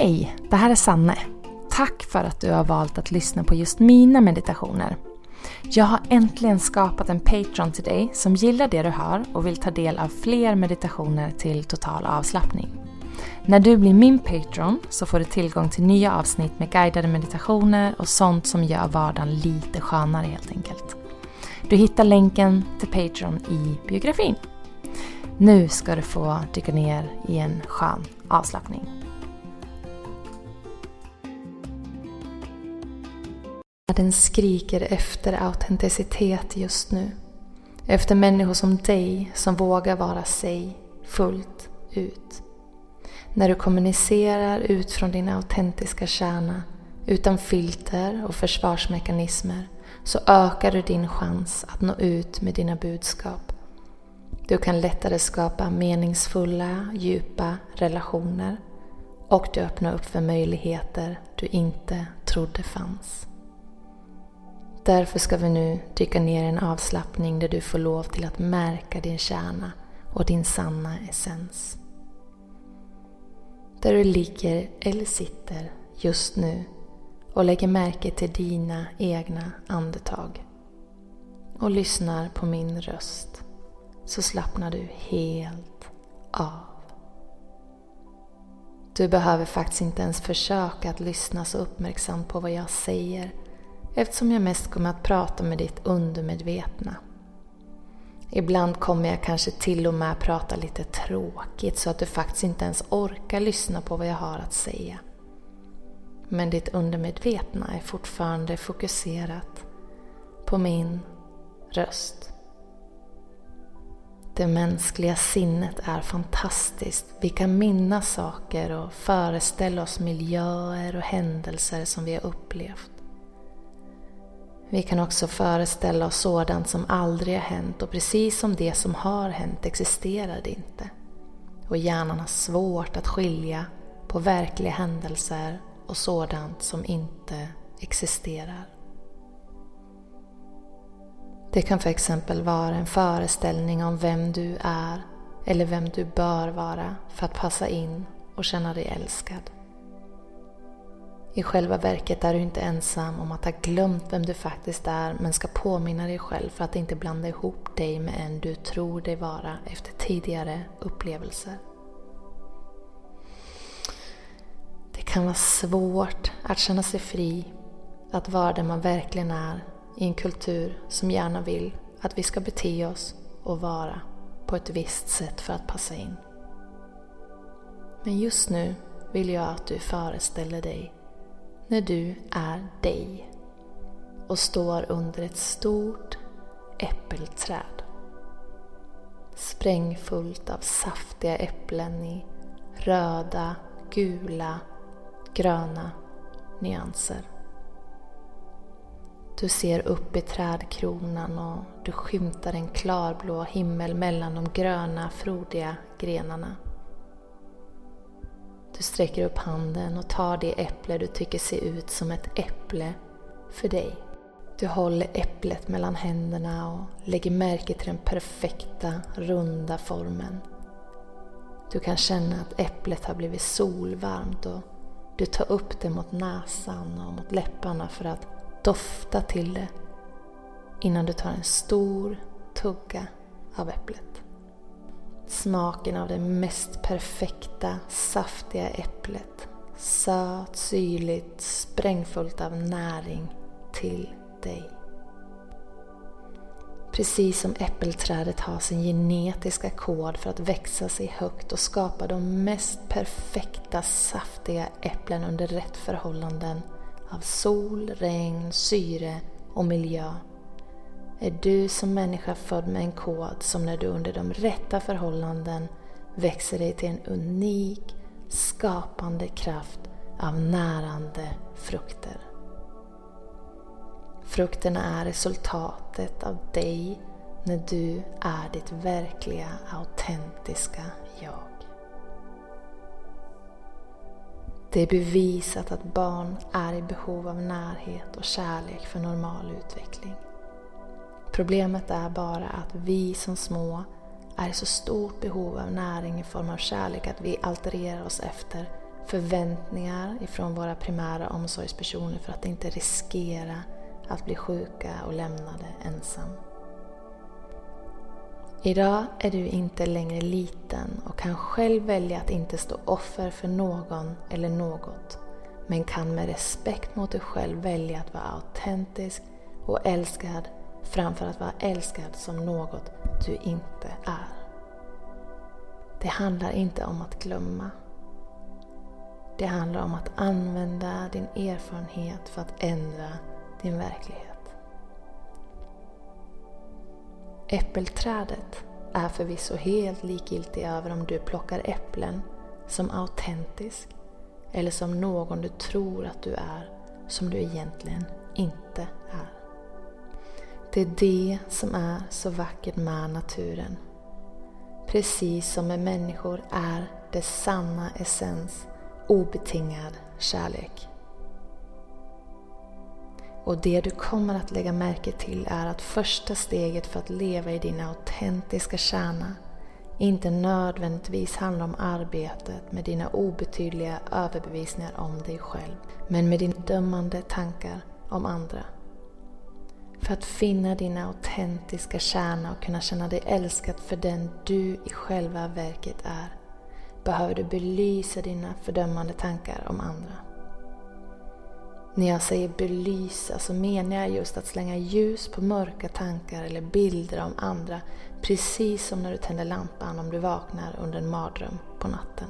Hej, det här är Sanne. Tack för att du har valt att lyssna på just mina meditationer. Jag har äntligen skapat en Patreon till dig som gillar det du hör och vill ta del av fler meditationer till total avslappning. När du blir min Patreon så får du tillgång till nya avsnitt med guidade meditationer och sånt som gör vardagen lite skönare helt enkelt. Du hittar länken till Patreon i biografin. Nu ska du få dyka ner i en skön avslappning. Den skriker efter autenticitet just nu. Efter människor som dig som vågar vara sig fullt ut. När du kommunicerar ut från din autentiska kärna utan filter och försvarsmekanismer så ökar du din chans att nå ut med dina budskap. Du kan lättare skapa meningsfulla, djupa relationer och du öppnar upp för möjligheter du inte trodde fanns. Därför ska vi nu dyka ner i en avslappning där du får lov till att märka din kärna och din sanna essens. Där du ligger eller sitter just nu och lägger märke till dina egna andetag. Och lyssnar på min röst så slappnar du helt av. Du behöver faktiskt inte ens försöka att lyssna så uppmärksamt på vad jag säger eftersom jag mest kommer att prata med ditt undermedvetna. Ibland kommer jag kanske till och med prata lite tråkigt så att du faktiskt inte ens orkar lyssna på vad jag har att säga. Men ditt undermedvetna är fortfarande fokuserat på min röst. Det mänskliga sinnet är fantastiskt. Vi kan minnas saker och föreställa oss miljöer och händelser som vi har upplevt. Vi kan också föreställa oss sådant som aldrig har hänt och precis som det som har hänt existerar det inte. Och hjärnan har svårt att skilja på verkliga händelser och sådant som inte existerar. Det kan för exempel vara en föreställning om vem du är eller vem du bör vara för att passa in och känna dig älskad. I själva verket är du inte ensam om att ha glömt vem du faktiskt är men ska påminna dig själv för att inte blanda ihop dig med en du tror dig vara efter tidigare upplevelser. Det kan vara svårt att känna sig fri, att vara den man verkligen är i en kultur som gärna vill att vi ska bete oss och vara på ett visst sätt för att passa in. Men just nu vill jag att du föreställer dig när du är dig och står under ett stort äppelträd. Sprängfullt av saftiga äpplen i röda, gula, gröna nyanser. Du ser upp i trädkronan och du skymtar en klarblå himmel mellan de gröna, frodiga grenarna. Du sträcker upp handen och tar det äpple du tycker ser ut som ett äpple för dig. Du håller äpplet mellan händerna och lägger märke till den perfekta, runda formen. Du kan känna att äpplet har blivit solvarmt och du tar upp det mot näsan och mot läpparna för att dofta till det innan du tar en stor tugga av äpplet. Smaken av det mest perfekta, saftiga äpplet. Söt, syrligt, sprängfullt av näring till dig. Precis som äppelträdet har sin genetiska kod för att växa sig högt och skapa de mest perfekta, saftiga äpplen under rätt förhållanden av sol, regn, syre och miljö är du som människa född med en kod som när du under de rätta förhållanden växer dig till en unik, skapande kraft av närande frukter. Frukterna är resultatet av dig när du är ditt verkliga, autentiska jag. Det är bevisat att barn är i behov av närhet och kärlek för normal utveckling. Problemet är bara att vi som små är i så stort behov av näring i form av kärlek att vi altererar oss efter förväntningar ifrån våra primära omsorgspersoner för att inte riskera att bli sjuka och lämnade ensam. Idag är du inte längre liten och kan själv välja att inte stå offer för någon eller något men kan med respekt mot dig själv välja att vara autentisk och älskad framför att vara älskad som något du inte är. Det handlar inte om att glömma. Det handlar om att använda din erfarenhet för att ändra din verklighet. Äppelträdet är förvisso helt likgiltig över om du plockar äpplen som autentisk eller som någon du tror att du är som du egentligen inte är. Det är det som är så vackert med naturen. Precis som med människor är dess sanna essens obetingad kärlek. Och det du kommer att lägga märke till är att första steget för att leva i din autentiska kärna inte nödvändigtvis handlar om arbetet med dina obetydliga överbevisningar om dig själv, men med dina dömande tankar om andra. För att finna din autentiska kärna och kunna känna dig älskad för den du i själva verket är, behöver du belysa dina fördömande tankar om andra. När jag säger belysa så menar jag just att slänga ljus på mörka tankar eller bilder om andra precis som när du tänder lampan om du vaknar under en mardröm på natten.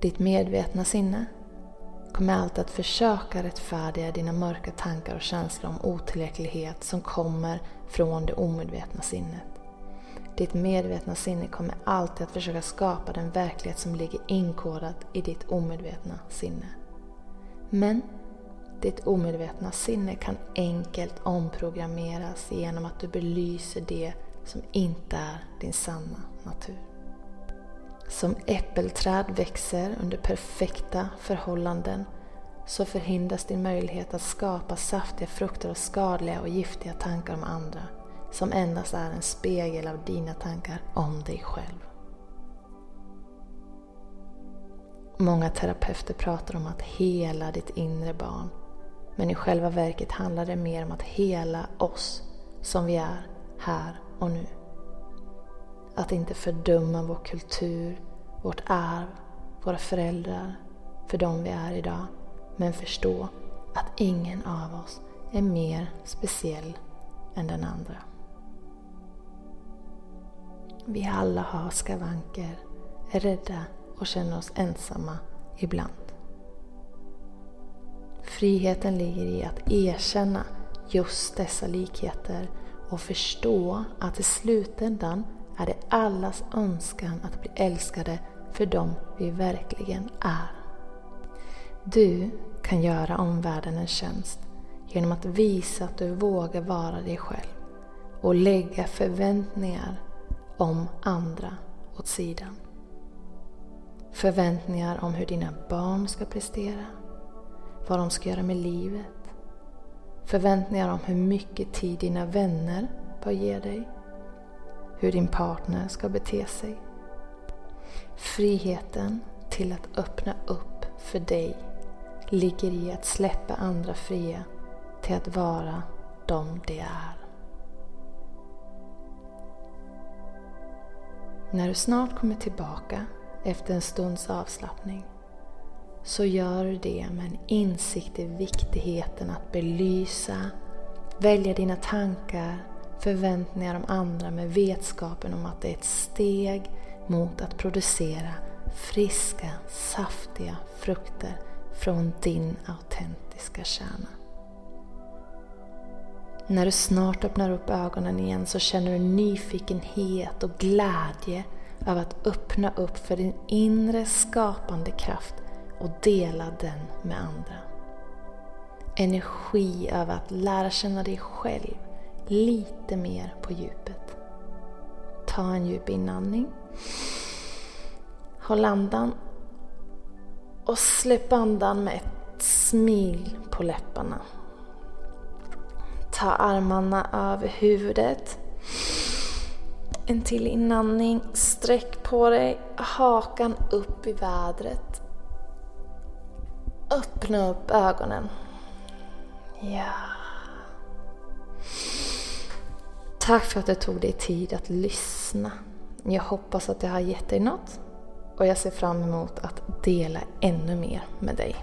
Ditt medvetna sinne kommer alltid att försöka rättfärdiga dina mörka tankar och känslor om otillräcklighet som kommer från det omedvetna sinnet. Ditt medvetna sinne kommer alltid att försöka skapa den verklighet som ligger inkodad i ditt omedvetna sinne. Men ditt omedvetna sinne kan enkelt omprogrammeras genom att du belyser det som inte är din sanna natur. Som äppelträd växer under perfekta förhållanden så förhindras din möjlighet att skapa saftiga frukter och skadliga och giftiga tankar om andra som endast är en spegel av dina tankar om dig själv. Många terapeuter pratar om att hela ditt inre barn. Men i själva verket handlar det mer om att hela oss som vi är här och nu. Att inte fördöma vår kultur, vårt arv, våra föräldrar för de vi är idag. Men förstå att ingen av oss är mer speciell än den andra. Vi alla har skavanker, är rädda och känner oss ensamma ibland. Friheten ligger i att erkänna just dessa likheter och förstå att i slutändan är det allas önskan att bli älskade för dem vi verkligen är. Du kan göra omvärlden en tjänst genom att visa att du vågar vara dig själv och lägga förväntningar om andra åt sidan. Förväntningar om hur dina barn ska prestera, vad de ska göra med livet. Förväntningar om hur mycket tid dina vänner bör ge dig. Hur din partner ska bete sig. Friheten till att öppna upp för dig ligger i att släppa andra fria till att vara de de är. När du snart kommer tillbaka efter en stunds avslappning så gör du det med en insikt i viktigheten att belysa, välja dina tankar, förväntningar om andra med vetskapen om att det är ett steg mot att producera friska, saftiga frukter från din autentiska kärna. När du snart öppnar upp ögonen igen så känner du nyfikenhet och glädje av att öppna upp för din inre skapande kraft och dela den med andra. Energi över att lära känna dig själv lite mer på djupet. Ta en djup inandning. Håll andan. Och släpp andan med ett smil på läpparna. Ta armarna över huvudet. En till inandning. Sträck på dig. Hakan upp i vädret. Öppna upp ögonen. Ja. Tack för att du tog dig tid att lyssna. Jag hoppas att det har gett dig något och jag ser fram emot att dela ännu mer med dig.